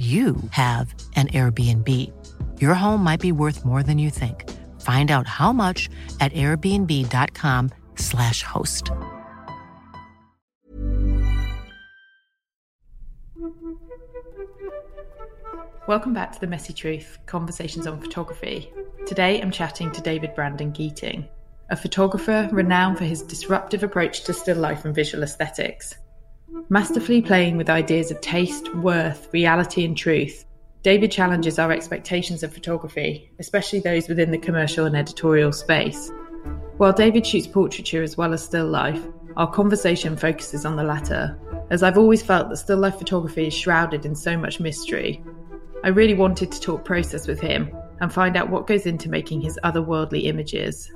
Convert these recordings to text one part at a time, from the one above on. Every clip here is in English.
you have an Airbnb. Your home might be worth more than you think. Find out how much at airbnb.com/slash host. Welcome back to The Messy Truth Conversations on Photography. Today I'm chatting to David Brandon Geeting, a photographer renowned for his disruptive approach to still life and visual aesthetics. Masterfully playing with ideas of taste, worth, reality, and truth, David challenges our expectations of photography, especially those within the commercial and editorial space. While David shoots portraiture as well as still life, our conversation focuses on the latter, as I've always felt that still life photography is shrouded in so much mystery. I really wanted to talk process with him and find out what goes into making his otherworldly images.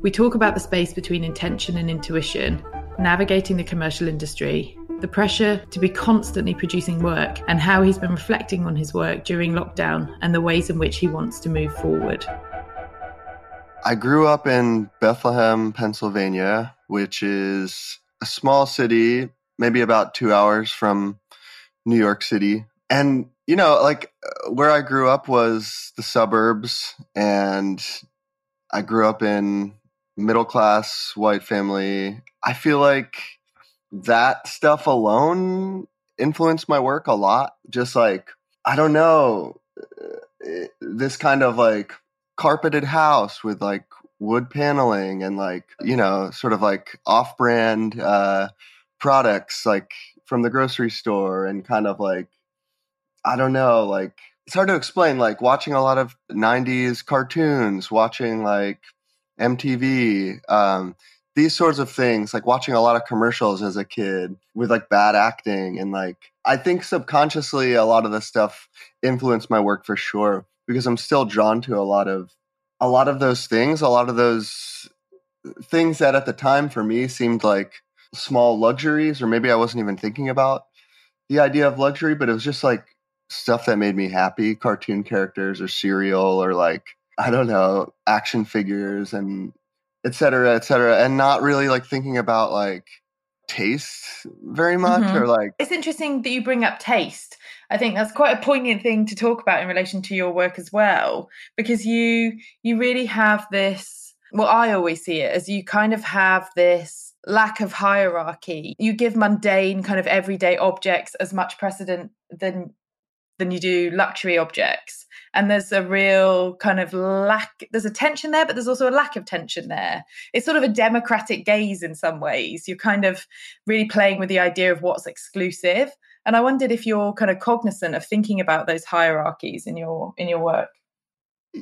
We talk about the space between intention and intuition, navigating the commercial industry, the pressure to be constantly producing work, and how he's been reflecting on his work during lockdown and the ways in which he wants to move forward. I grew up in Bethlehem, Pennsylvania, which is a small city, maybe about two hours from New York City. And, you know, like where I grew up was the suburbs, and I grew up in middle class white family. I feel like that stuff alone influenced my work a lot. Just like, I don't know, uh, this kind of like carpeted house with like wood paneling and like, you know, sort of like off brand uh, products like from the grocery store and kind of like, I don't know, like, it's hard to explain. Like watching a lot of 90s cartoons, watching like MTV, um, these sorts of things, like watching a lot of commercials as a kid with like bad acting. And like, I think subconsciously a lot of the stuff influenced my work for sure because I'm still drawn to a lot of, a lot of those things, a lot of those things that at the time for me seemed like small luxuries, or maybe I wasn't even thinking about the idea of luxury, but it was just like stuff that made me happy cartoon characters or cereal or like I don't know, action figures and et cetera, et cetera, and not really like thinking about like taste very much mm-hmm. or like it's interesting that you bring up taste i think that's quite a poignant thing to talk about in relation to your work as well because you you really have this well i always see it as you kind of have this lack of hierarchy you give mundane kind of everyday objects as much precedent than than you do luxury objects. And there's a real kind of lack there's a tension there but there's also a lack of tension there. It's sort of a democratic gaze in some ways. You're kind of really playing with the idea of what's exclusive. And i wondered if you're kind of cognizant of thinking about those hierarchies in your in your work.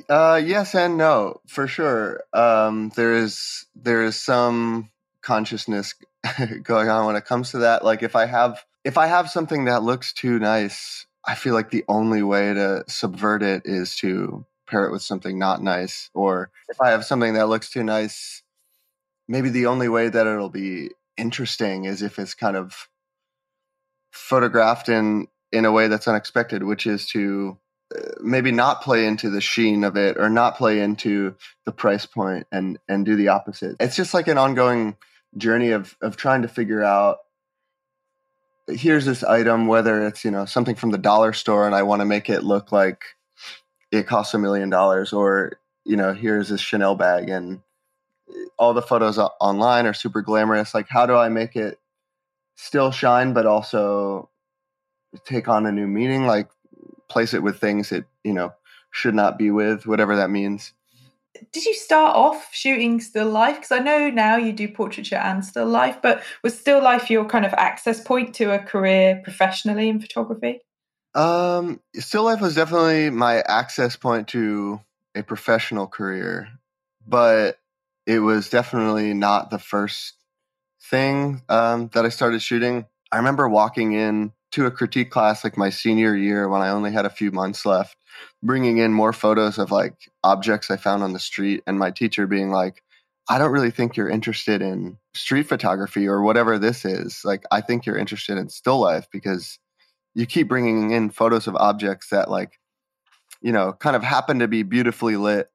Uh yes and no for sure. Um there is there is some consciousness going on when it comes to that. Like if i have if i have something that looks too nice I feel like the only way to subvert it is to pair it with something not nice. Or if I have something that looks too nice, maybe the only way that it'll be interesting is if it's kind of photographed in in a way that's unexpected, which is to uh, maybe not play into the sheen of it or not play into the price point and and do the opposite. It's just like an ongoing journey of of trying to figure out here's this item, whether it's, you know, something from the dollar store and I want to make it look like it costs a million dollars or, you know, here's this Chanel bag and all the photos online are super glamorous. Like, how do I make it still shine, but also take on a new meaning? Like, place it with things it, you know, should not be with, whatever that means did you start off shooting still life? Because I know now you do portraiture and still life, but was still life your kind of access point to a career professionally in photography? Um, still life was definitely my access point to a professional career, but it was definitely not the first thing um, that I started shooting. I remember walking in to a critique class like my senior year when I only had a few months left, bringing in more photos of like objects I found on the street, and my teacher being like, I don't really think you're interested in street photography or whatever this is. Like, I think you're interested in still life because you keep bringing in photos of objects that, like, you know, kind of happen to be beautifully lit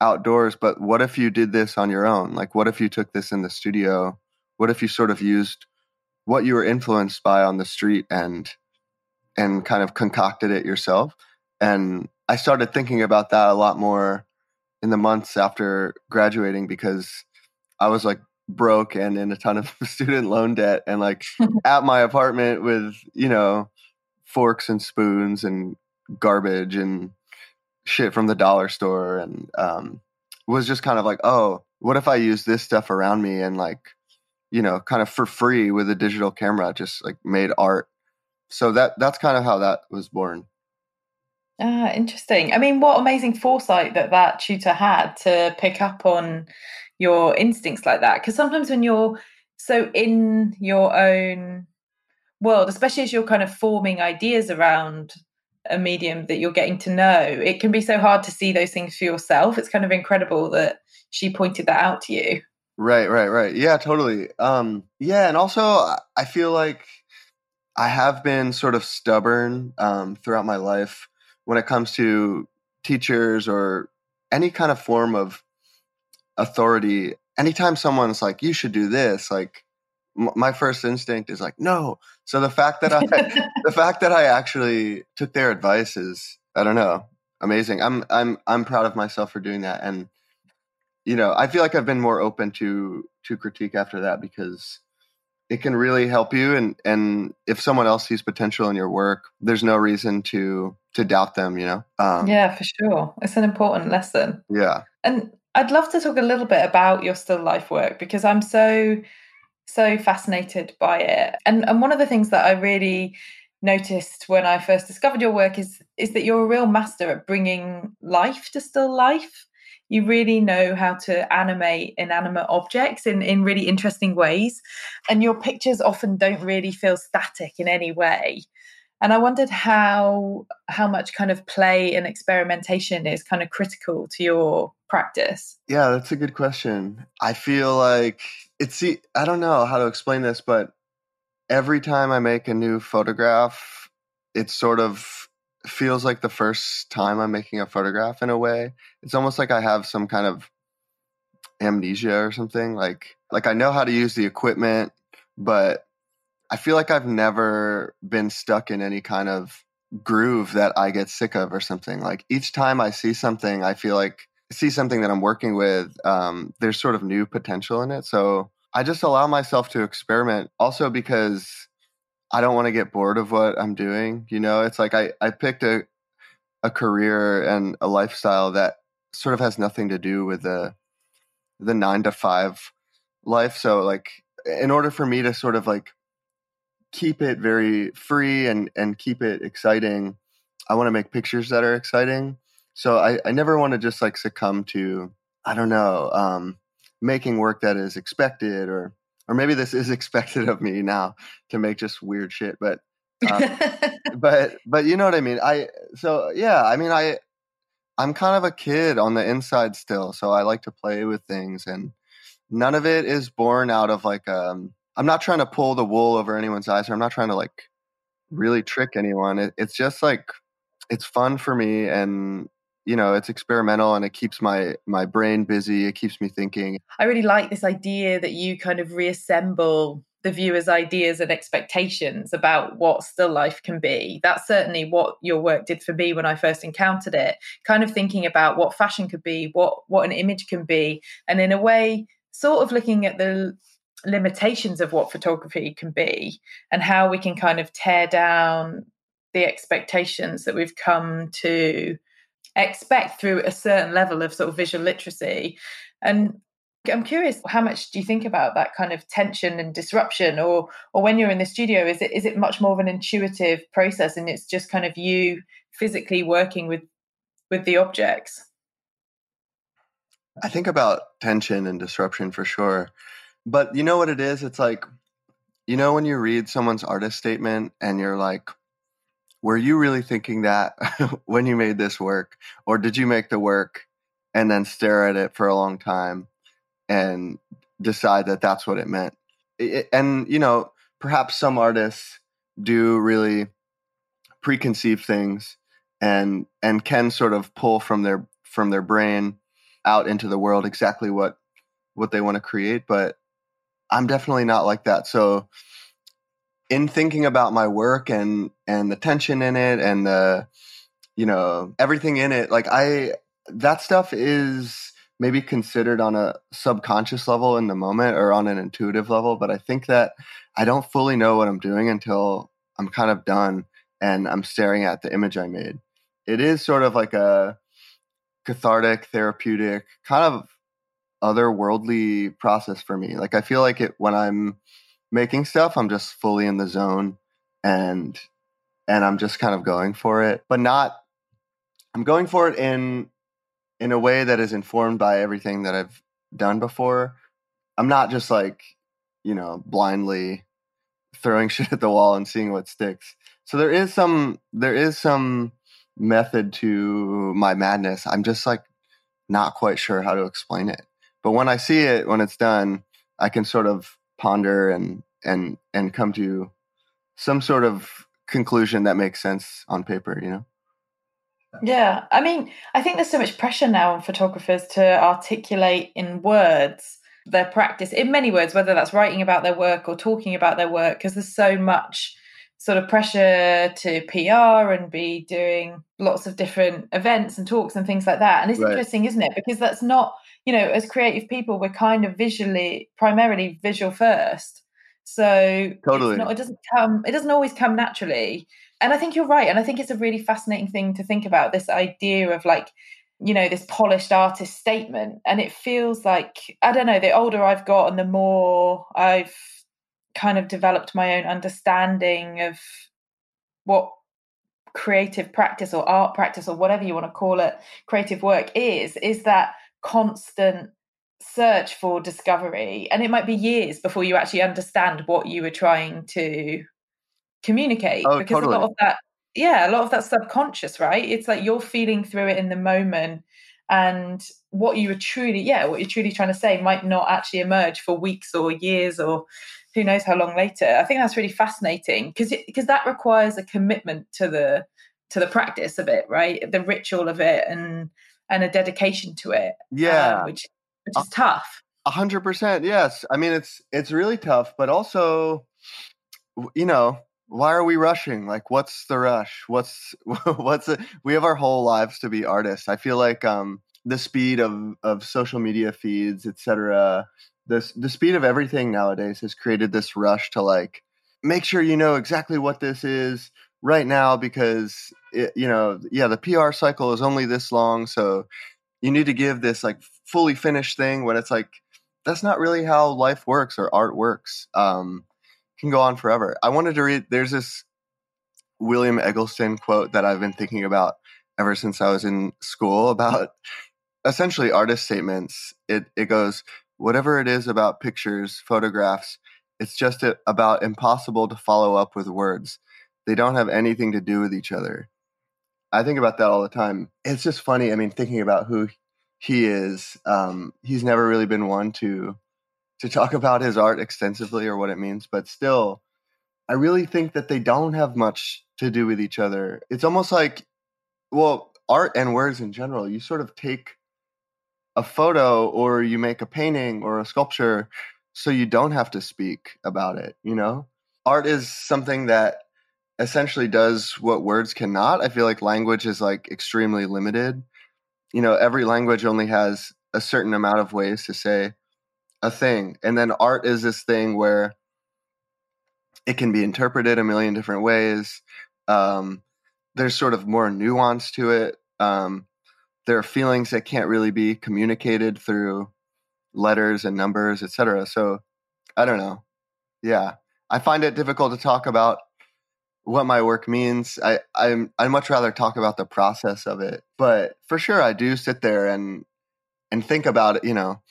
outdoors. But what if you did this on your own? Like, what if you took this in the studio? What if you sort of used what you were influenced by on the street and and kind of concocted it yourself? And I started thinking about that a lot more in the months after graduating because I was like broke and in a ton of student loan debt and like at my apartment with, you know, forks and spoons and garbage and shit from the dollar store and um was just kind of like, oh, what if I use this stuff around me and like, you know, kind of for free with a digital camera, just like made art. So that that's kind of how that was born. Ah, interesting. I mean, what amazing foresight that that tutor had to pick up on your instincts like that. Because sometimes when you're so in your own world, especially as you're kind of forming ideas around a medium that you're getting to know, it can be so hard to see those things for yourself. It's kind of incredible that she pointed that out to you. Right, right, right. Yeah, totally. Um, yeah, and also I feel like I have been sort of stubborn um, throughout my life when it comes to teachers or any kind of form of authority anytime someone's like you should do this like m- my first instinct is like no. So the fact that i the fact that i actually took their advice is i don't know amazing. I'm i'm i'm proud of myself for doing that. And you know i feel like i've been more open to to critique after that because it can really help you and and if someone else sees potential in your work there's no reason to to doubt them you know? Um, yeah for sure. It's an important lesson. Yeah. And i'd love to talk a little bit about your still life work because i'm so so fascinated by it. And and one of the things that i really noticed when i first discovered your work is is that you're a real master at bringing life to still life you really know how to animate inanimate objects in, in really interesting ways. And your pictures often don't really feel static in any way. And I wondered how how much kind of play and experimentation is kind of critical to your practice. Yeah, that's a good question. I feel like it's I don't know how to explain this, but every time I make a new photograph, it's sort of feels like the first time I'm making a photograph in a way. It's almost like I have some kind of amnesia or something. Like like I know how to use the equipment, but I feel like I've never been stuck in any kind of groove that I get sick of or something. Like each time I see something, I feel like see something that I'm working with, um, there's sort of new potential in it. So I just allow myself to experiment also because I don't want to get bored of what I'm doing. You know, it's like I, I picked a a career and a lifestyle that sort of has nothing to do with the the nine to five life. So like in order for me to sort of like keep it very free and and keep it exciting, I want to make pictures that are exciting. So I, I never want to just like succumb to I don't know, um, making work that is expected or or maybe this is expected of me now to make just weird shit but um, but but you know what i mean? I so yeah i mean i i'm kind of a kid on the inside still so i like to play with things and none of it is born out of like um i'm not trying to pull the wool over anyone's eyes or i'm not trying to like really trick anyone it, it's just like it's fun for me and you know it's experimental and it keeps my my brain busy it keeps me thinking. I really like this idea that you kind of reassemble the viewer's ideas and expectations about what still life can be. That's certainly what your work did for me when i first encountered it kind of thinking about what fashion could be what what an image can be and in a way sort of looking at the limitations of what photography can be and how we can kind of tear down the expectations that we've come to expect through a certain level of sort of visual literacy. And I'm curious, how much do you think about that kind of tension and disruption, or or when you're in the studio, is it is it much more of an intuitive process, and it's just kind of you physically working with with the objects? I think about tension and disruption for sure, but you know what it is? It's like you know, when you read someone's artist statement and you're like, were you really thinking that when you made this work? Or did you make the work and then stare at it for a long time and decide that that's what it meant? It, and, you know, perhaps some artists do really preconceived things and and can sort of pull from their from their brain out into the world exactly what what they want to create but i'm definitely not like that so in thinking about my work and and the tension in it and the you know everything in it like i that stuff is maybe considered on a subconscious level in the moment or on an intuitive level but i think that i don't fully know what i'm doing until i'm kind of done and i'm staring at the image i made it is sort of like a cathartic, therapeutic, kind of otherworldly process for me. Like I feel like it when I'm making stuff, I'm just fully in the zone and and I'm just kind of going for it, but not I'm going for it in in a way that is informed by everything that I've done before. I'm not just like, you know, blindly throwing shit at the wall and seeing what sticks. So there is some there is some method to my madness. I'm just like not quite sure how to explain it. But when I see it, when it's done, I can sort of ponder and and and come to some sort of conclusion that makes sense on paper, you know? Yeah. I mean, I think there's so much pressure now on photographers to articulate in words their practice in many words, whether that's writing about their work or talking about their work, because there's so much sort of pressure to PR and be doing lots of different events and talks and things like that. And it's right. interesting, isn't it? Because that's not, you know, as creative people, we're kind of visually, primarily visual first. So totally, not, it doesn't come, it doesn't always come naturally. And I think you're right. And I think it's a really fascinating thing to think about this idea of like, you know, this polished artist statement. And it feels like, I don't know, the older I've got and the more I've kind of developed my own understanding of what creative practice or art practice or whatever you want to call it creative work is is that constant search for discovery and it might be years before you actually understand what you were trying to communicate oh, because totally. a lot of that yeah a lot of that subconscious right it's like you're feeling through it in the moment and what you were truly yeah what you're truly trying to say might not actually emerge for weeks or years or who knows how long later. I think that's really fascinating because because that requires a commitment to the to the practice of it, right? The ritual of it and and a dedication to it. Yeah, um, which which is tough. A hundred percent. Yes, I mean it's it's really tough, but also, you know, why are we rushing? Like, what's the rush? What's what's it? We have our whole lives to be artists. I feel like um the speed of of social media feeds, etc this the speed of everything nowadays has created this rush to like make sure you know exactly what this is right now because it, you know yeah the PR cycle is only this long so you need to give this like fully finished thing when it's like that's not really how life works or art works um can go on forever i wanted to read there's this william eggleston quote that i've been thinking about ever since i was in school about essentially artist statements it it goes whatever it is about pictures, photographs, it's just a, about impossible to follow up with words. They don't have anything to do with each other. I think about that all the time. It's just funny. I mean, thinking about who he is, um, he's never really been one to to talk about his art extensively or what it means, but still, I really think that they don't have much to do with each other. It's almost like, well, art and words in general. You sort of take a photo or you make a painting or a sculpture so you don't have to speak about it, you know? Art is something that essentially does what words cannot. I feel like language is like extremely limited. You know, every language only has a certain amount of ways to say a thing. And then art is this thing where it can be interpreted a million different ways. Um, there's sort of more nuance to it. Um, there are feelings that can't really be communicated through letters and numbers, etc. So I don't know. Yeah, I find it difficult to talk about what my work means. I I'm I'd much rather talk about the process of it. But for sure, I do sit there and and think about. You know,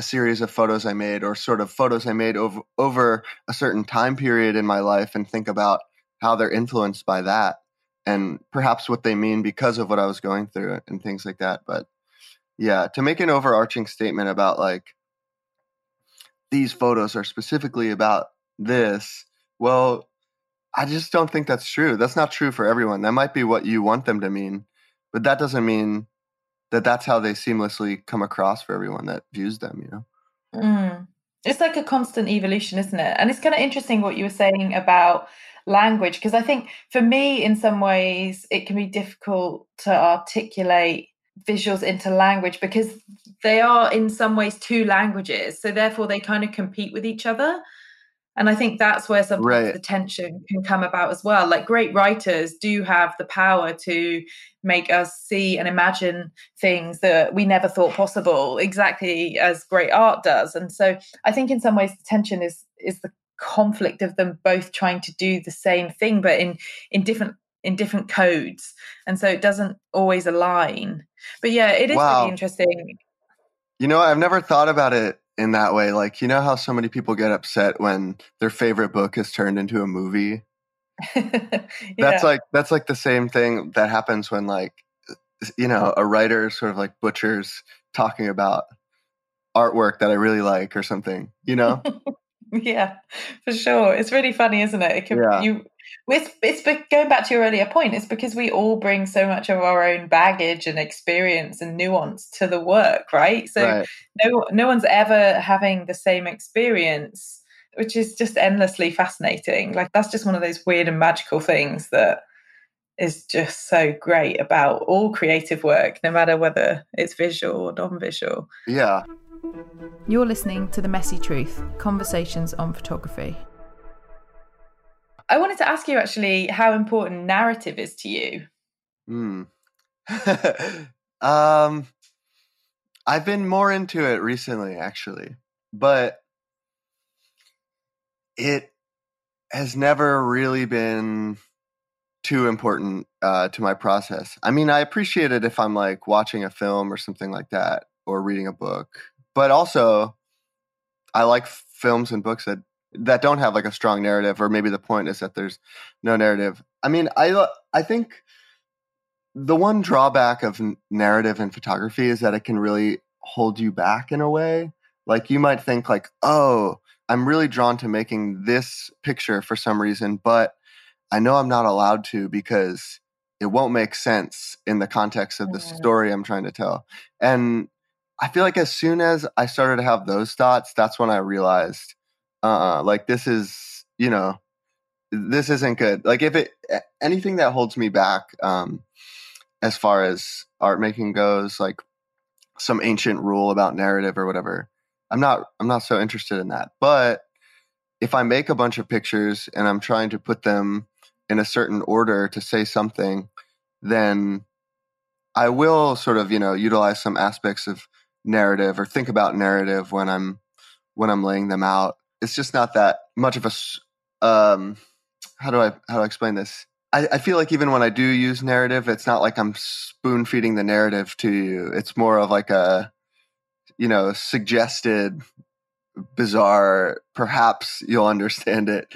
a series of photos I made or sort of photos I made over over a certain time period in my life and think about how they're influenced by that and perhaps what they mean because of what I was going through and things like that. But yeah, to make an overarching statement about like these photos are specifically about this, well, I just don't think that's true. That's not true for everyone. That might be what you want them to mean, but that doesn't mean that that's how they seamlessly come across for everyone that views them, you know? Mm. It's like a constant evolution, isn't it? And it's kind of interesting what you were saying about language, because I think for me, in some ways, it can be difficult to articulate visuals into language because they are, in some ways, two languages. So therefore, they kind of compete with each other. And I think that's where sometimes right. the tension can come about as well. Like great writers do have the power to make us see and imagine things that we never thought possible, exactly as great art does. And so I think in some ways the tension is is the conflict of them both trying to do the same thing, but in in different in different codes. And so it doesn't always align. But yeah, it is wow. really interesting. You know, I've never thought about it in that way. Like, you know how so many people get upset when their favorite book is turned into a movie? yeah. That's like that's like the same thing that happens when like uh, you know, a writer sort of like butchers talking about artwork that I really like or something, you know? yeah, for sure. It's really funny, isn't it? it can, yeah. You it's it's going back to your earlier point. It's because we all bring so much of our own baggage and experience and nuance to the work, right? So right. no no one's ever having the same experience, which is just endlessly fascinating. Like that's just one of those weird and magical things that is just so great about all creative work, no matter whether it's visual or non-visual. Yeah. You're listening to The Messy Truth Conversations on Photography. I wanted to ask you actually how important narrative is to you. Hmm. um, I've been more into it recently, actually, but it has never really been too important uh, to my process. I mean, I appreciate it if I'm like watching a film or something like that, or reading a book. But also, I like films and books that that don't have like a strong narrative or maybe the point is that there's no narrative. I mean i uh, i think the one drawback of narrative in photography is that it can really hold you back in a way. Like you might think like oh i'm really drawn to making this picture for some reason but i know i'm not allowed to because it won't make sense in the context of the story i'm trying to tell. And i feel like as soon as i started to have those thoughts that's when i realized uh-uh like this is you know this isn't good. Like if it anything that holds me back um as far as art making goes like some ancient rule about narrative or whatever i'm not i'm not so interested in that. But if i make a bunch of pictures and i'm trying to put them in a certain order to say something then i will sort of you know utilize some aspects of narrative or think about narrative when i'm when i'm laying them out it's just not that much of a um, how do I how do I explain this? I, I feel like even when I do use narrative, it's not like I'm spoon feeding the narrative to you. It's more of like a you know suggested bizarre perhaps you'll understand it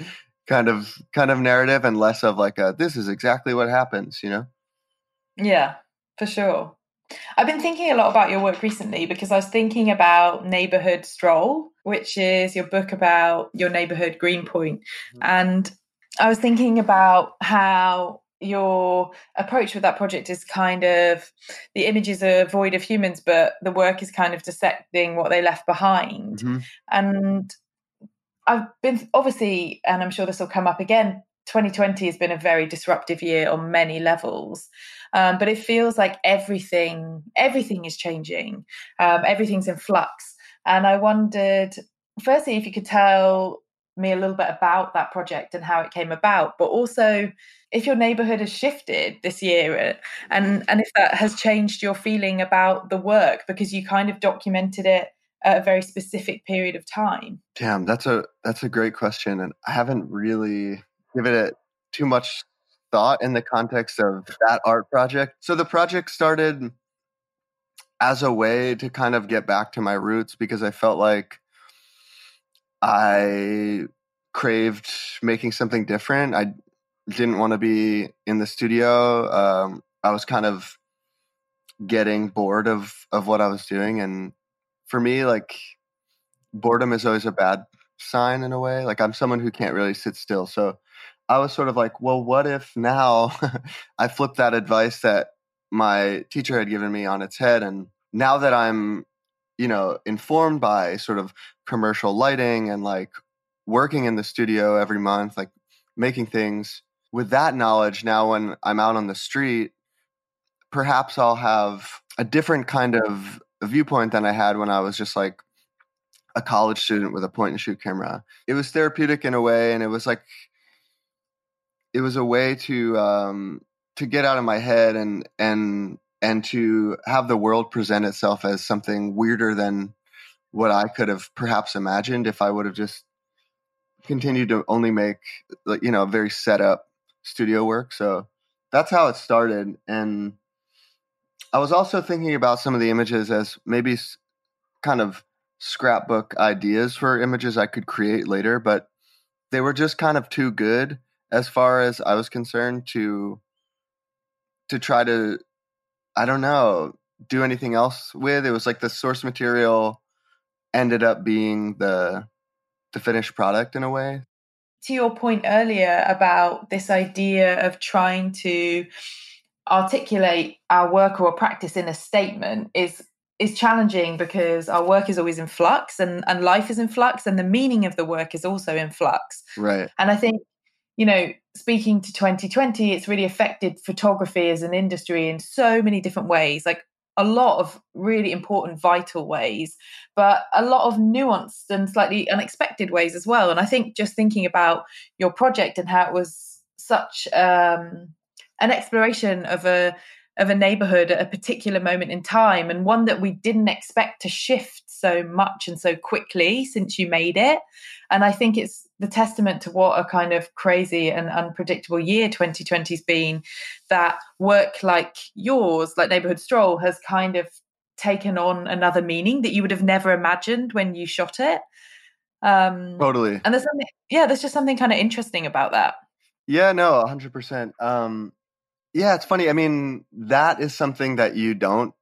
kind of kind of narrative and less of like a this is exactly what happens you know yeah for sure I've been thinking a lot about your work recently because I was thinking about Neighborhood Stroll, which is your book about your neighborhood Greenpoint. Mm-hmm. And I was thinking about how your approach with that project is kind of the images are void of humans, but the work is kind of dissecting what they left behind. Mm-hmm. And I've been obviously, and I'm sure this will come up again, 2020 has been a very disruptive year on many levels. Um, but it feels like everything everything is changing um, everything's in flux and i wondered firstly if you could tell me a little bit about that project and how it came about but also if your neighborhood has shifted this year uh, and and if that has changed your feeling about the work because you kind of documented it at a very specific period of time damn that's a that's a great question and i haven't really given it too much thought in the context of that art project. So the project started as a way to kind of get back to my roots because I felt like I craved making something different. I didn't want to be in the studio. Um, I was kind of getting bored of of what I was doing, and for me, like boredom is always a bad sign in a way. Like I'm someone who can't really sit still, so I was sort of like, well, what if now I flip that advice that my teacher had given me on its head, and now that I'm, you know, informed by sort of commercial lighting and like working in the studio every month, like making things with that knowledge, now when I'm out on the street, perhaps I'll have a different kind of viewpoint than I had when I was just like a college student with a point and shoot camera. It was therapeutic in a way, and it was like it was a way to um, to get out of my head and and and to have the world present itself as something weirder than what I could have perhaps imagined if I would have just continued to only make you know very set up studio work. So that's how it started, and I was also thinking about some of the images as maybe kind of scrapbook ideas for images I could create later, but they were just kind of too good as far as I was concerned to to try to I don't know do anything else with. It was like the source material ended up being the the finished product in a way. To your point earlier about this idea of trying to articulate our work or practice in a statement is is challenging because our work is always in flux and and life is in flux and the meaning of the work is also in flux. Right. And I think you know, speaking to 2020, it's really affected photography as an industry in so many different ways, like a lot of really important, vital ways, but a lot of nuanced and slightly unexpected ways as well. And I think just thinking about your project and how it was such um, an exploration of a of a neighborhood at a particular moment in time and one that we didn't expect to shift so much and so quickly since you made it. And i think it's the testament to what a kind of crazy and unpredictable year 2020 has been that work like yours like neighborhood stroll has kind of taken on another meaning that you would have never imagined when you shot it. Um totally. and there's something yeah there's just something kind of interesting about that. Yeah no 100% um yeah it's funny i mean that is something that you don't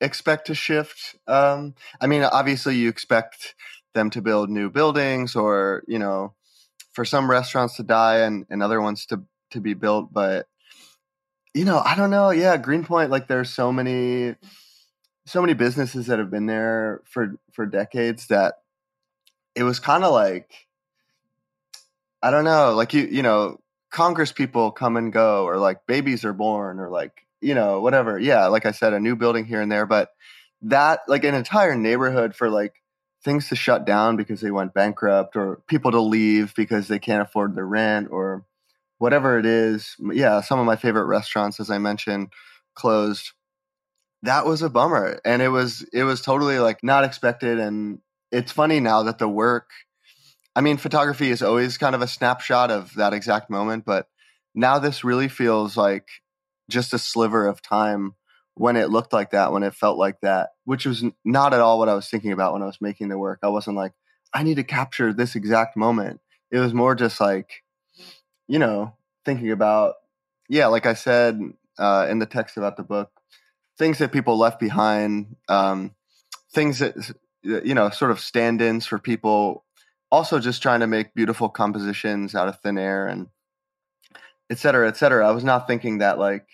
expect to shift um i mean obviously you expect them to build new buildings or you know for some restaurants to die and, and other ones to to be built but you know i don't know. Yeah greenpoint like there's so many so many businesses that have been there for for decades that it was kind of like i don't know like you you know congress people come and go or like babies are born or like you know whatever yeah like i said a new building here and there but that like an entire neighborhood for like things to shut down because they went bankrupt or people to leave because they can't afford their rent or whatever it is. Yeah, some of my favorite restaurants, as I mentioned, closed. That was a bummer. And it was it was totally like not expected. And it's funny now that the work I mean, photography is always kind of a snapshot of that exact moment, but now this really feels like just a sliver of time when it looked like that, when it felt like that, which was not at all what I was thinking about when I was making the work. I wasn't like, I need to capture this exact moment. It was more just like, you know, thinking about, yeah, like I said uh, in the text about the book, things that people left behind, um, things that, you know, sort of stand ins for people. Also, just trying to make beautiful compositions out of thin air and et cetera, et cetera. I was not thinking that, like,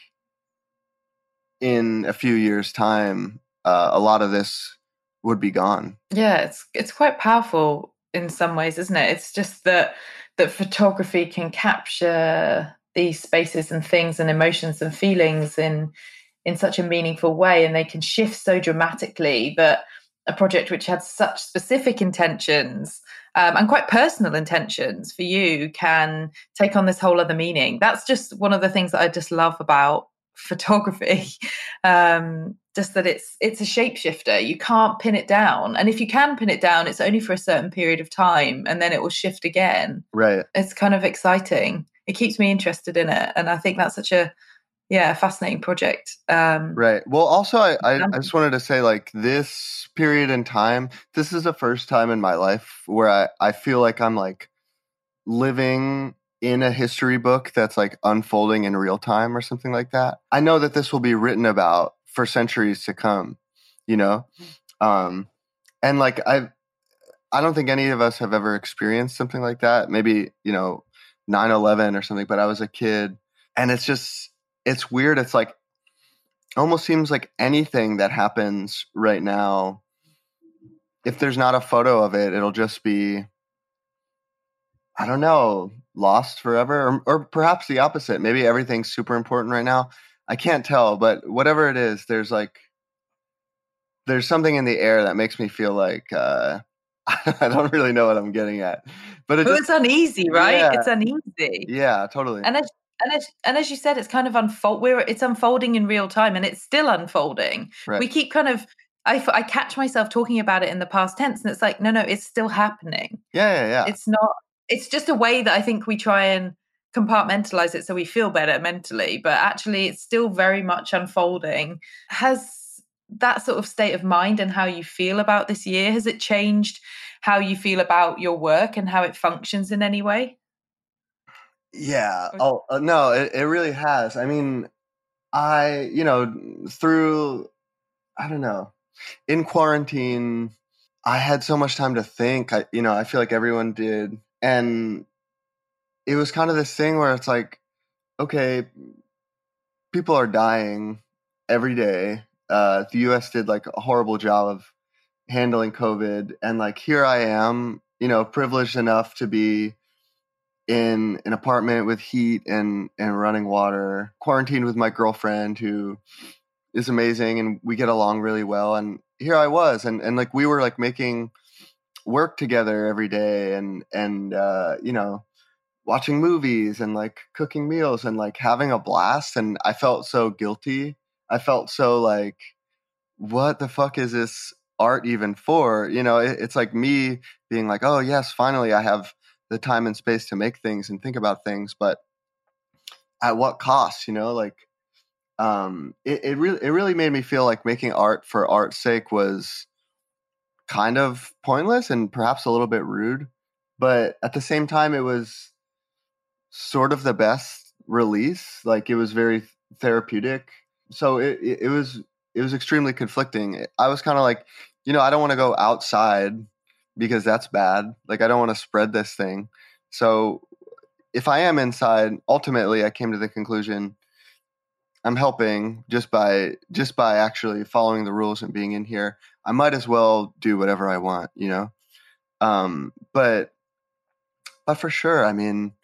in a few years' time, uh, a lot of this would be gone. Yeah, it's it's quite powerful in some ways, isn't it? It's just that that photography can capture these spaces and things and emotions and feelings in in such a meaningful way, and they can shift so dramatically that a project which had such specific intentions um, and quite personal intentions for you can take on this whole other meaning. That's just one of the things that I just love about photography. Um, just that it's it's a shapeshifter. You can't pin it down. And if you can pin it down it's only for a certain period of time and then it will shift again. Right. It's kind of exciting. It keeps me interested in it and i think that's such a yeah, fascinating project. Um, right. Well, also, I, I, I just wanted to say, like, this period in time, this is the first time in my life where I, I feel like I'm like living in a history book that's like unfolding in real time or something like that. I know that this will be written about for centuries to come, you know? Um, and like, I, I don't think any of us have ever experienced something like that. Maybe, you know, 9 11 or something, but I was a kid and it's just, it's weird. It's like almost seems like anything that happens right now, if there's not a photo of it, it'll just be, I don't know, lost forever, or, or perhaps the opposite. Maybe everything's super important right now. I can't tell, but whatever it is, there's like, there's something in the air that makes me feel like uh, I don't really know what I'm getting at, but it just, it's uneasy, right? Yeah, it's uneasy. Yeah, totally. And as and as, and as you said, it's kind of unfold. We're it's unfolding in real time, and it's still unfolding. Right. We keep kind of. I, I catch myself talking about it in the past tense, and it's like, no, no, it's still happening. Yeah, yeah, yeah. It's not. It's just a way that I think we try and compartmentalize it so we feel better mentally, but actually, it's still very much unfolding. Has that sort of state of mind and how you feel about this year has it changed how you feel about your work and how it functions in any way? Yeah. Oh, uh, no, it, it really has. I mean, I, you know, through, I don't know, in quarantine, I had so much time to think. I, you know, I feel like everyone did. And it was kind of this thing where it's like, okay, people are dying every day. Uh, the US did like a horrible job of handling COVID. And like, here I am, you know, privileged enough to be in an apartment with heat and and running water, quarantined with my girlfriend who is amazing and we get along really well. And here I was, and and like we were like making work together every day, and and uh, you know watching movies and like cooking meals and like having a blast. And I felt so guilty. I felt so like, what the fuck is this art even for? You know, it, it's like me being like, oh yes, finally I have the time and space to make things and think about things, but at what cost? You know, like um, it, it really it really made me feel like making art for art's sake was kind of pointless and perhaps a little bit rude, but at the same time, it was sort of the best release. Like it was very therapeutic. So it, it, it was it was extremely conflicting. I was kind of like, you know, I don't want to go outside because that's bad. Like I don't want to spread this thing. So if I am inside, ultimately I came to the conclusion I'm helping just by just by actually following the rules and being in here. I might as well do whatever I want, you know. Um, but but for sure, I mean,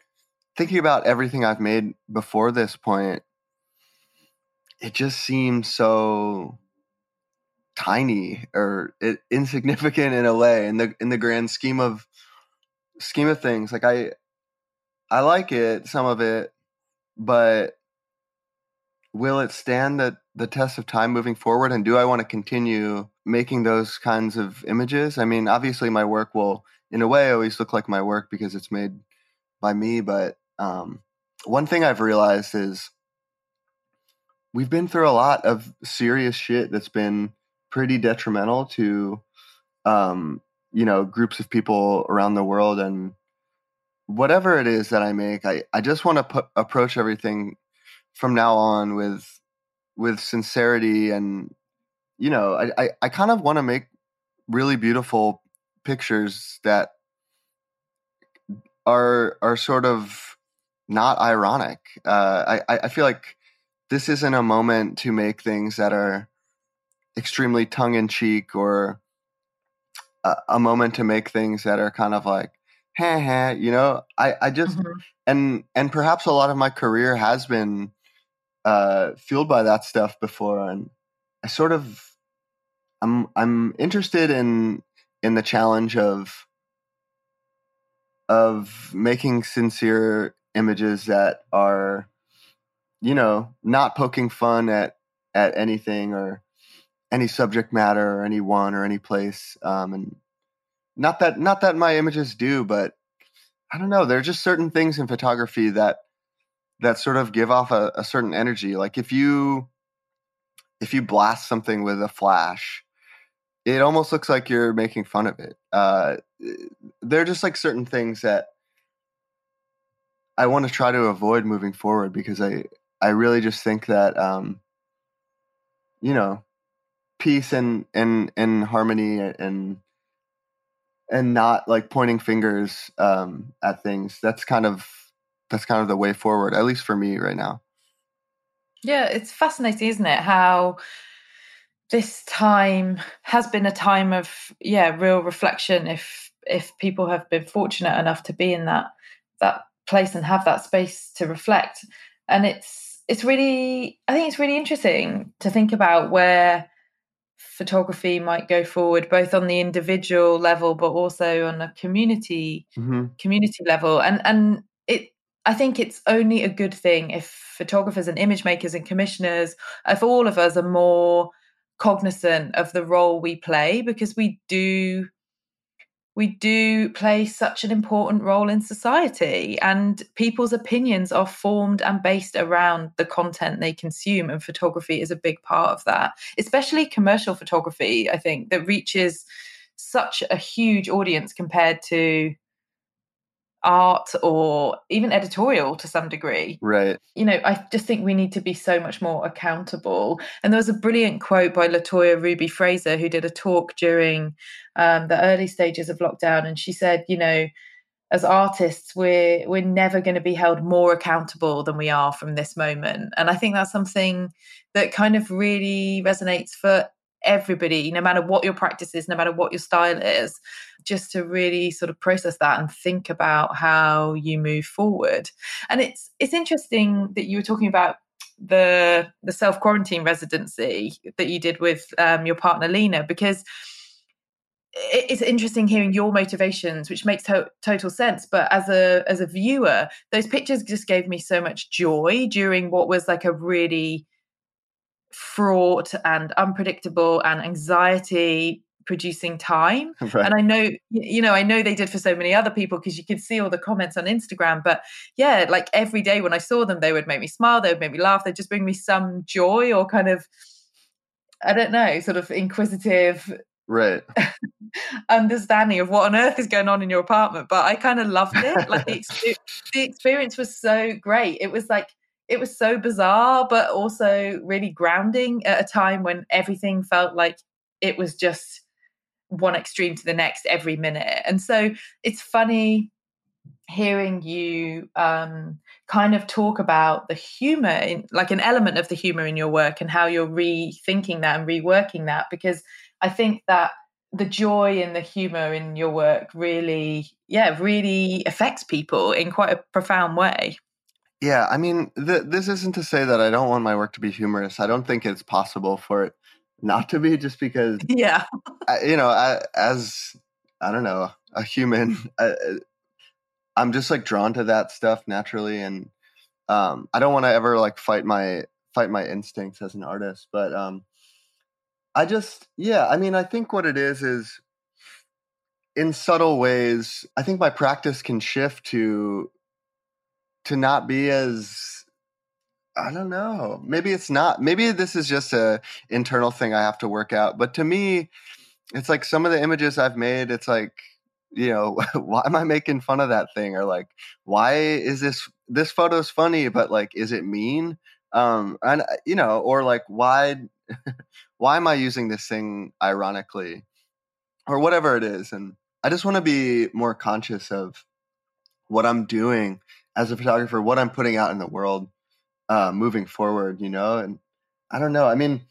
thinking about everything I've made before this point, it just seems so tiny or insignificant in a way in the in the grand scheme of scheme of things. Like i i like it some of it but will it stand the the test of time moving forward? And do i want to continue making those kinds of images? I mean obviously my work will in a way always look like my work because it's made by me but um, one thing i've realized is we've been through a lot of serious shit that's been pretty detrimental to um, you know groups of people around the world and whatever it is that I make, I, I just want to approach everything from now on with with sincerity and you know I, I, I kind of want to make really beautiful pictures that are are sort of not ironic. Uh, I I feel like this isn't a moment to make things that are extremely tongue in cheek or a, a, moment to make things that are kind of like, ha ha, you know, I, I just, mm-hmm. and, and perhaps a lot of my career has been, uh, fueled by that stuff before. And I sort of, I'm, I'm interested in, in the challenge of, of making sincere images that are, you know, not poking fun at, at anything or, any subject matter or anyone or any place. Um, and not that not that my images do, but I don't know. There are just certain things in photography that that sort of give off a, a certain energy. Like if you if you blast something with a flash, it almost looks like you're making fun of it. Uh, they're just like certain things that I want to try to avoid moving forward because I I really just think that um, you know peace and and and harmony and and not like pointing fingers um, at things. That's kind of that's kind of the way forward, at least for me right now. Yeah, it's fascinating, isn't it? How this time has been a time of yeah, real reflection. If if people have been fortunate enough to be in that that place and have that space to reflect, and it's it's really I think it's really interesting to think about where photography might go forward both on the individual level but also on a community mm-hmm. community level and and it I think it's only a good thing if photographers and image makers and commissioners, if all of us are more cognizant of the role we play, because we do we do play such an important role in society and people's opinions are formed and based around the content they consume and photography is a big part of that. Especially commercial photography i think that reaches such a huge audience compared to art or even editorial to some degree. Right. You know, I just think we need to be so much more accountable. And there was a brilliant quote by LaToya Ruby Frazier, who did a talk during um, the early stages of lockdown. And she said, you know, as artists, we're we're never going to be held more accountable than we are from this moment. And I think that's something that kind of really resonates for everybody, no matter what your practice is, no matter what your style is, just to really sort of process that and think about how you move forward. And it's it's interesting that you were talking about the the self quarantine residency that you did with um, your partner Lena because it's interesting hearing your motivations which makes to- total sense but as a as a viewer those pictures just gave me so much joy during what was like a really fraught and unpredictable and anxiety producing time. Right. and i know you know i know they did for so many other people because you could see all the comments on instagram but yeah like every day when i saw them they would make me smile they would make me laugh they'd just bring me some joy or kind of i don't know sort of inquisitive right. understanding of what on earth is going on in your apartment but i kind of loved it. Like the, the experience was so great. It was like it was so bizarre, but also really grounding at a time when everything felt like it was just one extreme to the next every minute. And so it's funny hearing you um, kind of talk about the humor, in, like an element of the humor in your work, and how you're rethinking that and reworking that, because I think that the joy and the humor in your work really, yeah, really affects people in quite a profound way. Yeah, I mean, th- this isn't to say that I don't want my work to be humorous. I don't think it's possible for it not to be, just because. Yeah. I, you know, I, as I don't know, a human, I, I'm just like drawn to that stuff naturally, and um, I don't want to ever like fight my fight my instincts as an artist. But um, I just, yeah, I mean, I think what it is is in subtle ways. I think my practice can shift to to not be as I don't know. Maybe it's not. Maybe this is just a internal thing I have to work out. But to me, it's like some of the images I've made, it's like, you know, why am I making fun of that thing? Or like, why is this this photo's funny, but like, is it mean? Um, and uh, you know, or like, why why am I using this thing ironically? Or whatever it is. And I just want to be more conscious of what I'm doing as a photographer what I'm putting out in the world uh, moving forward, you know? And I don't know. I mean,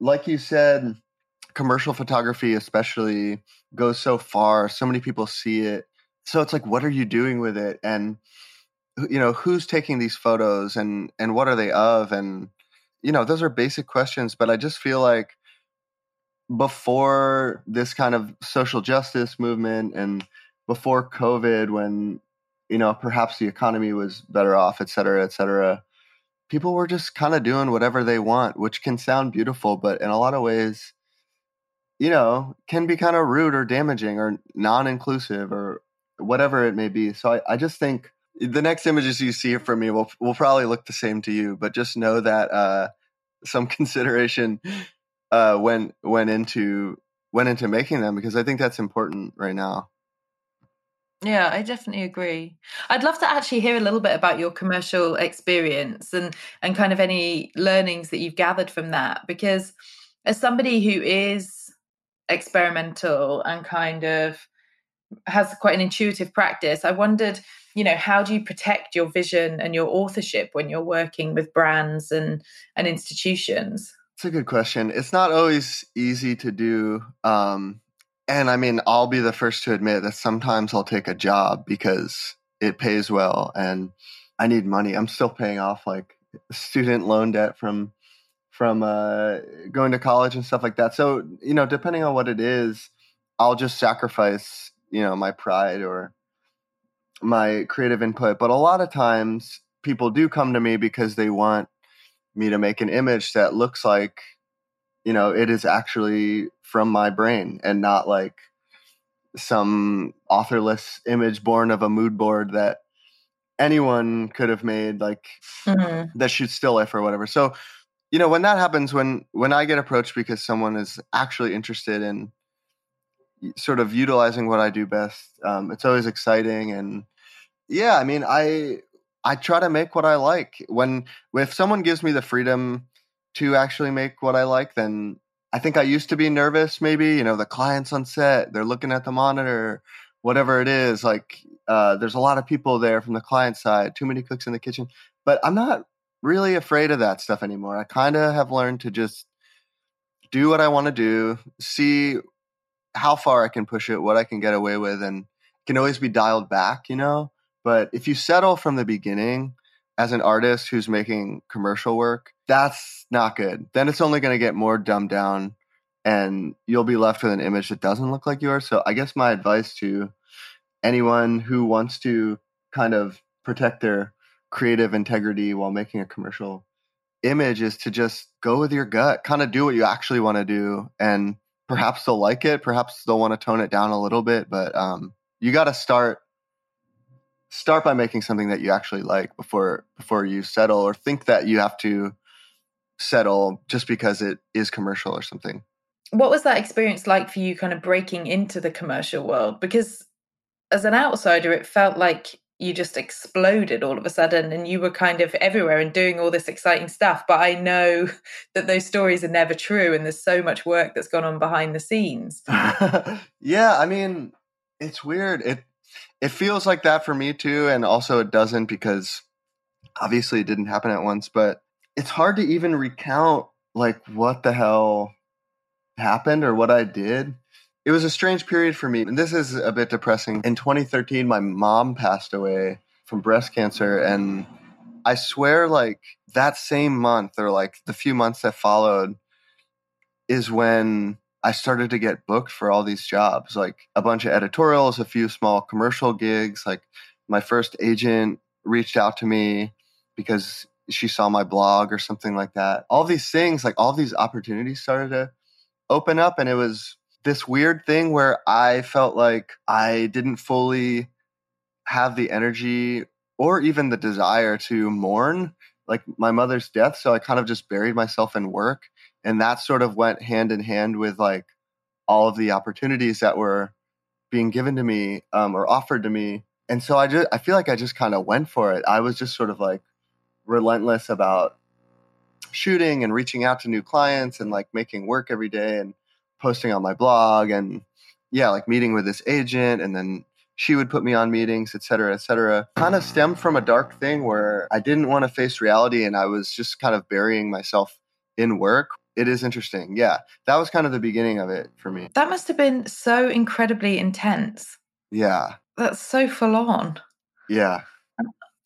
like you said, commercial photography especially goes so far. So many people see it. So it's like, what are you doing with it? And you know, who's taking these photos and and what are they of? And you know, those are basic questions. But I just feel like before this kind of social justice movement and before COVID, when you know, perhaps the economy was better off, et cetera, et cetera. People were just kind of doing whatever they want, which can sound beautiful, but in a lot of ways, you know, can be kind of rude or damaging or non inclusive or whatever it may be. So I, I just think the next images you see from me will will probably look the same to you, but just know that uh, some consideration uh, went went into went into making them because I think that's important right now. Yeah, I definitely agree. I'd love to actually hear a little bit about your commercial experience and and kind of any learnings that you've gathered from that because as somebody who is experimental and kind of has quite an intuitive practice, I wondered, you know, how do you protect your vision and your authorship when you're working with brands and and institutions? It's a good question. It's not always easy to do. Um, and I mean, I'll be the first to admit that sometimes I'll take a job because it pays well and I need money. I'm still paying off like student loan debt from from uh, going to college and stuff like that. So you know, depending on what it is, I'll just sacrifice you know my pride or my creative input. But a lot of times, people do come to me because they want me to make an image that looks like you know it is actually from my brain and not like some authorless image born of a mood board that anyone could have made like mm-hmm. that shoots still life or whatever so you know when that happens when when i get approached because someone is actually interested in sort of utilizing what i do best um, it's always exciting and yeah i mean i I try to make what I like. When if someone gives me the freedom to actually make what I like, then I think I used to be nervous. Maybe you know the clients on set, they're looking at the monitor, whatever it is. Like uh, there's a lot of people there from the client side, too many cooks in the kitchen. But I'm not really afraid of that stuff anymore. I kind of have learned to just do what I want to do, see how far I can push it, what I can get away with, and can always be dialed back. You know, but if you settle from the beginning as an artist who's making commercial work, that's not good. Then it's only going to get more dumbed down and you'll be left with an image that doesn't look like yours. So I guess my advice to anyone who wants to kind of protect their creative integrity while making a commercial image is to just go with your gut, kind of do what you actually want to do and perhaps they'll like it, perhaps they'll want to tone it down a little bit, but um, you got to start start by making something that you actually like before before you settle or think that you have to settle just because it is commercial or something. What was that experience like for you kind of breaking into the commercial world? Because as an outsider it felt like you just exploded all of a sudden and you were kind of everywhere and doing all this exciting stuff but i know that those stories are never true and there's so much work that's gone on behind the scenes. Yeah i mean it's weird. It it feels like that for me too and also it doesn't because obviously it didn't happen at once but it's hard to even recount like what the hell happened or what i did. It was a strange period for me and this is a bit depressing. In 2013 my mom passed away from breast cancer and i swear like that same month or like the few months that followed is when I started to get booked for all these jobs, like a bunch of editorials, a few small commercial gigs. Like my first agent reached out to me because she saw my blog or something like that. All these things, like all these opportunities started to open up. And it was this weird thing where I felt like I didn't fully have the energy or even the desire to mourn like my mother's death. So I kind of just buried myself in work and that sort of went hand in hand with like all of the opportunities that were being given to me um, or offered to me. And so i just i feel like i just kind of went for it. I was just sort of like relentless about shooting and reaching out to new clients and like making work every day and posting on my blog and yeah like meeting with this agent and then she would put me on meetings et cetera et cetera. Kind of stemmed from a dark thing where i didn't want to face reality and i was just kind of burying myself in work it is interesting. Yeah. That was kind of the beginning of it for me. That must have been so incredibly intense. Yeah. That's so full on. Yeah.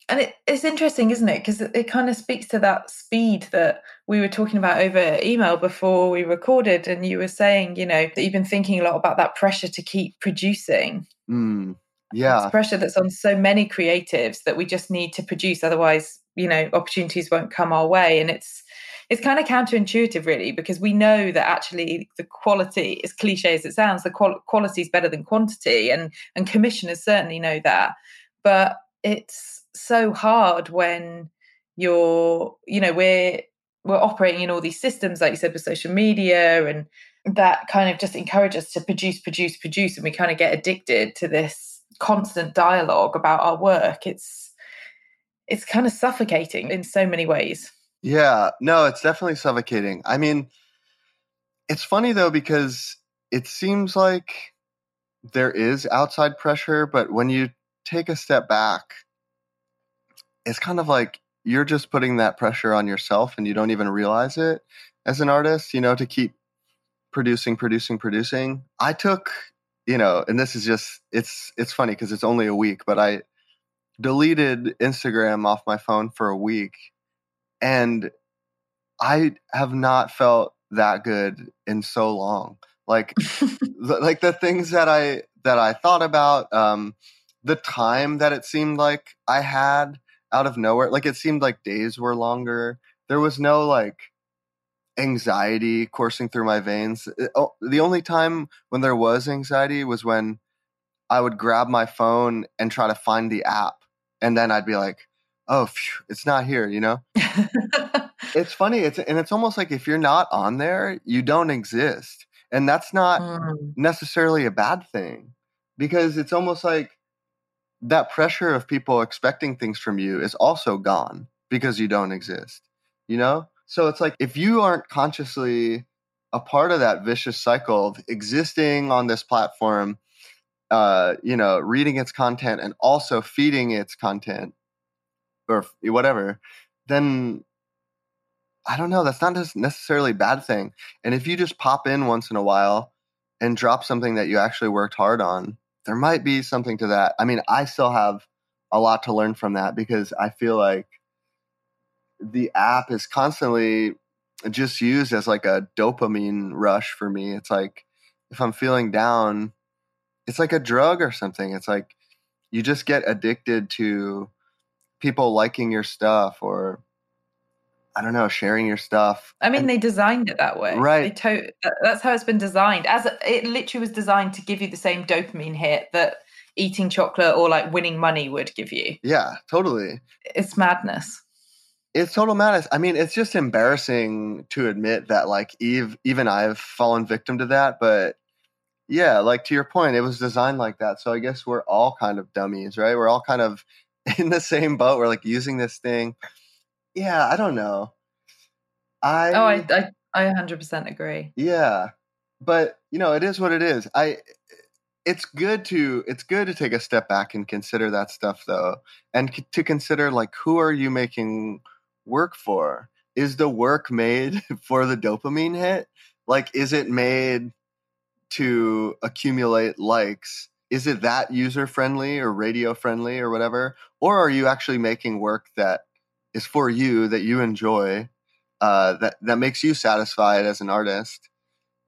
And it, it's interesting, isn't it? Because it, it kind of speaks to that speed that we were talking about over email before we recorded. And you were saying, you know, that you've been thinking a lot about that pressure to keep producing. Mm, yeah. It's pressure that's on so many creatives that we just need to produce. Otherwise, you know, opportunities won't come our way. And it's, it's kind of counterintuitive really because we know that actually the quality as cliche as it sounds the qual- quality is better than quantity and and commissioners certainly know that but it's so hard when you're, you know, we're we're operating in all these systems, like you said, with social media and that kind of just encourage us to produce, produce, produce, and we kind of get addicted to this constant dialogue about our work. It's it's kind of suffocating in so many ways. Yeah, no, it's definitely suffocating. I mean, it's funny though because it seems like there is outside pressure, but when you take a step back, it's kind of like you're just putting that pressure on yourself and you don't even realize it as an artist, you know, to keep producing, producing, producing. I took, you know, and this is just it's it's funny because it's only a week, but I deleted Instagram off my phone for a week and I have not felt that good in so long. Like the, like the things that I that I thought about um the time that it seemed like I had out of nowhere. Like it seemed like days were longer. There was no like anxiety coursing through my veins. It, oh, the only time when there was anxiety was when I would grab my phone and try to find the app, and then I'd be like, "Oh, phew, it's not here," you know. It's funny. It's and it's almost like if you're not on there, you don't exist, and that's not mm. necessarily a bad thing because it's almost like that pressure of people expecting things from you is also gone because you don't exist, you know? So it's like if you aren't consciously a part of that vicious cycle of existing on this platform, uh, you know, reading its content and also feeding its content or whatever, then I don't know. That's not necessarily a bad thing. And if you just pop in once in a while and drop something that you actually worked hard on, there might be something to that. I mean, I still have a lot to learn from that because I feel like the app is constantly just used as like a dopamine rush for me. It's like if I'm feeling down, it's like a drug or something. It's like you just get addicted to people liking your stuff or I don't know, sharing your stuff. I mean, and, they designed it that way, right? To- that's how it's been designed. As it literally was designed to give you the same dopamine hit that eating chocolate or like winning money would give you. Yeah, totally. It's madness. It's total madness. I mean, it's just embarrassing to admit that, like, Eve, even I've fallen victim to that. But yeah, like to your point, it was designed like that. So I guess we're all kind of dummies, right? We're all kind of in the same boat. We're like using this thing yeah, I don't know. I Oh, I I I 100% agree. Yeah. But, you know, it is what it is. I it's good to it's good to take a step back and consider that stuff though and c- to consider like who are you making work for is the work made for the dopamine hit like is it made to accumulate likes is it that user friendly or radio friendly or whatever or are you actually making work that is for you that you enjoy uh, that that makes you satisfied as an artist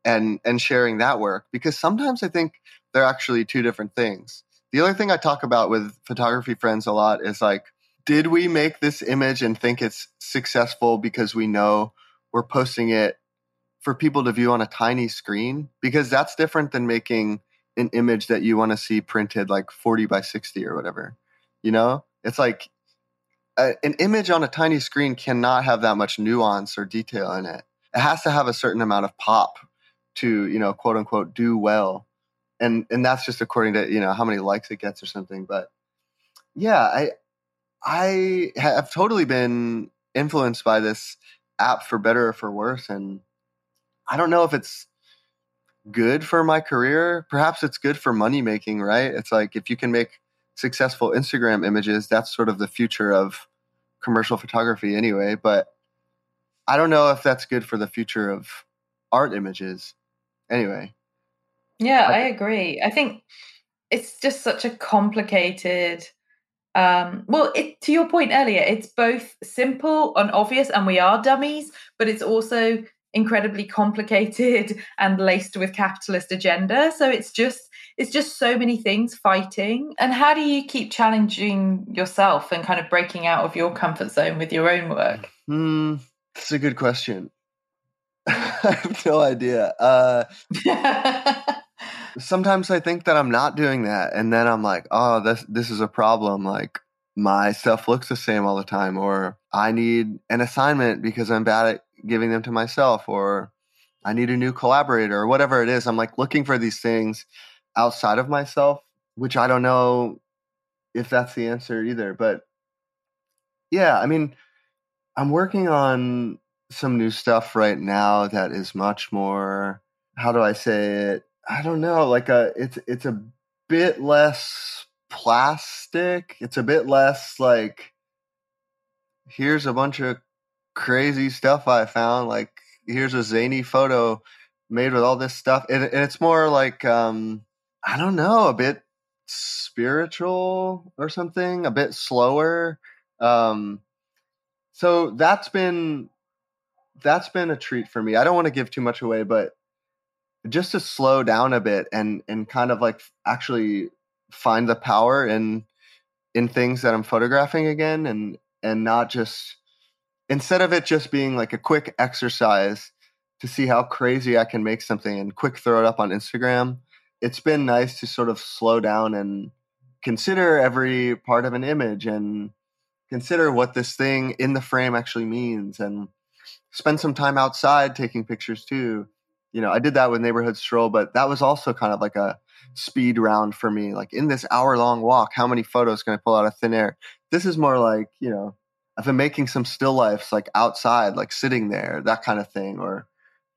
and and sharing that work. Because sometimes I think they're actually two different things. The other thing I talk about with photography friends a lot is like did we make this image and think it's successful because we know we're posting it for people to view on a tiny screen? Because that's different than making an image that you want to see printed like 40 by 60 or whatever you know? It's like a, an image on a tiny screen cannot have that much nuance or detail in it. It has to have a certain amount of pop to, you know, quote unquote, do well. And and that's just according to, you know, how many likes it gets or something. But yeah, I I have totally been influenced by this app for better or for worse. And I don't know if it's good for my career. Perhaps it's good for money making, right? It's like if you can make successful Instagram images, that's sort of the future of commercial photography anyway. But I don't know if that's good for the future of art images. Anyway. Yeah, I, I agree. I think it's just such a complicated um well it to your point earlier it's both simple and obvious and we are dummies but it's also incredibly complicated and laced with capitalist agenda so it's just it's just so many things fighting. And how do you keep challenging yourself and kind of breaking out of your comfort zone with your own work? Hmm, that's a good question. I have no idea. Uh, sometimes I think that I'm not doing that, and then I'm like, oh, this this is a problem. Like, my stuff looks the same all the time, or I need an assignment because I'm bad at giving them to myself, or I need a new collaborator, or whatever it is. I'm like looking for these things outside of myself, which I don't know if that's the answer either. But yeah, I mean, I'm working on some new stuff right now that is much more how do I say it? I don't know, like a it's it's a bit less plastic. It's a bit less like here's a bunch of crazy stuff I found. Like here's a zany photo made with all this stuff, and it's more like um, I don't know, a bit spiritual or something, a bit slower. Um, so that's been that's been a treat for me. I don't want to give too much away, but just to slow down a bit and and kind of like actually find the power in in things that I'm photographing again and and not just instead of it just being like a quick exercise to see how crazy I can make something and quick throw it up on Instagram. It's been nice to sort of slow down and consider every part of an image and consider what this thing in the frame actually means and spend some time outside taking pictures too. You know, I did that with neighborhood stroll, but that was also kind of like a speed round for me. Like in this hour long walk, how many photos can I pull out of thin air? This is more like, you know, I've been making some still lifes like outside, like sitting there, that kind of thing. Or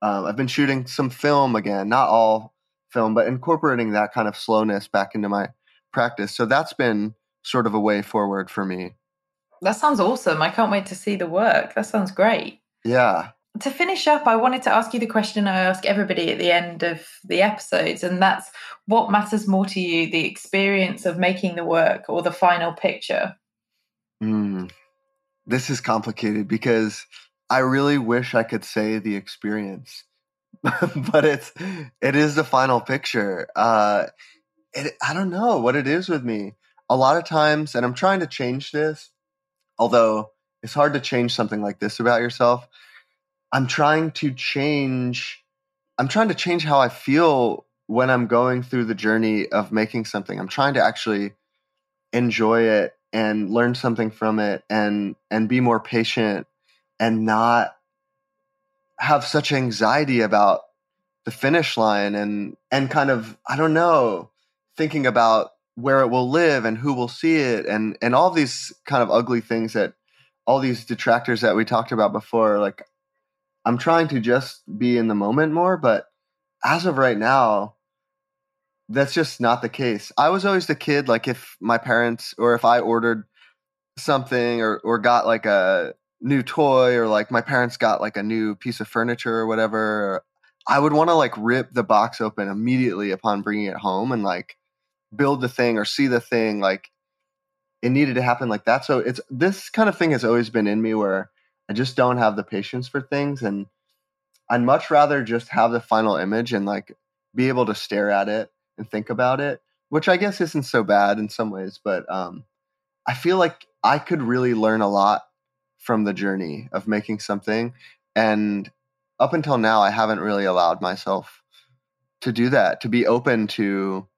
um, I've been shooting some film again, not all film, but incorporating that kind of slowness back into my practice. So that's been sort of a way forward for me. That sounds awesome. I can't wait to see the work. That sounds great. Yeah to finish up, I wanted to ask you the question I ask everybody at the end of the episodes, and that's what matters more to you, the experience of making the work or the final picture? Mm, this is complicated because I really wish I could say the experience, but it's it is the final picture. Uh, it, I don't know what it is with me. A lot of times, and I'm trying to change this, although it's hard to change something like this about yourself I'm trying to change I'm trying to change how I feel when I'm going through the journey of making something. I'm trying to actually enjoy it and learn something from it and and be more patient and not have such anxiety about the finish line and and kind of I don't know thinking about where it will live and who will see it and and all these kind of ugly things that all these detractors that we talked about before like I'm trying to just be in the moment more, but as of right now, that's just not the case. I was always the kid, like if my parents or if I ordered something or, or got like a new toy or like my parents got like a new piece of furniture or whatever, I would want to like rip the box open immediately upon bringing it home and like build the thing or see the thing. Like it needed to happen like that. So it's this kind of thing has always been in me where I just don't have the patience for things and I'd much rather just have the final image and like be able to stare at it and think about it, which I guess isn't so bad in some ways, but um I feel like I could really learn a lot from the journey of making something and up until now I haven't really allowed myself to do that, to be open to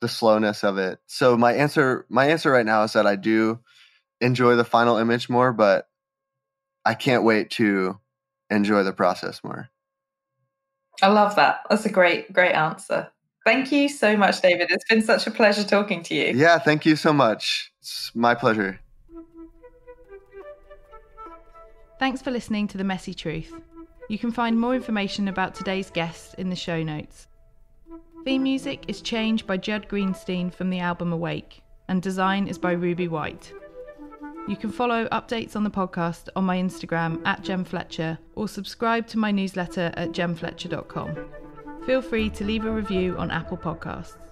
the slowness of it. So my answer my answer right now is that I do enjoy the final image more, but I can't wait to enjoy the process more. I love that. That's a great, great answer. Thank you so much, David. It's been such a pleasure talking to you. Yeah, thank you so much. It's my pleasure. Thanks for listening to The Messy Truth. You can find more information about today's guests in the show notes. Theme music is changed by Judd Greenstein from the album Awake, and design is by Ruby White. You can follow updates on the podcast on my Instagram at Gem Fletcher or subscribe to my newsletter at gemfletcher.com. Feel free to leave a review on Apple Podcasts.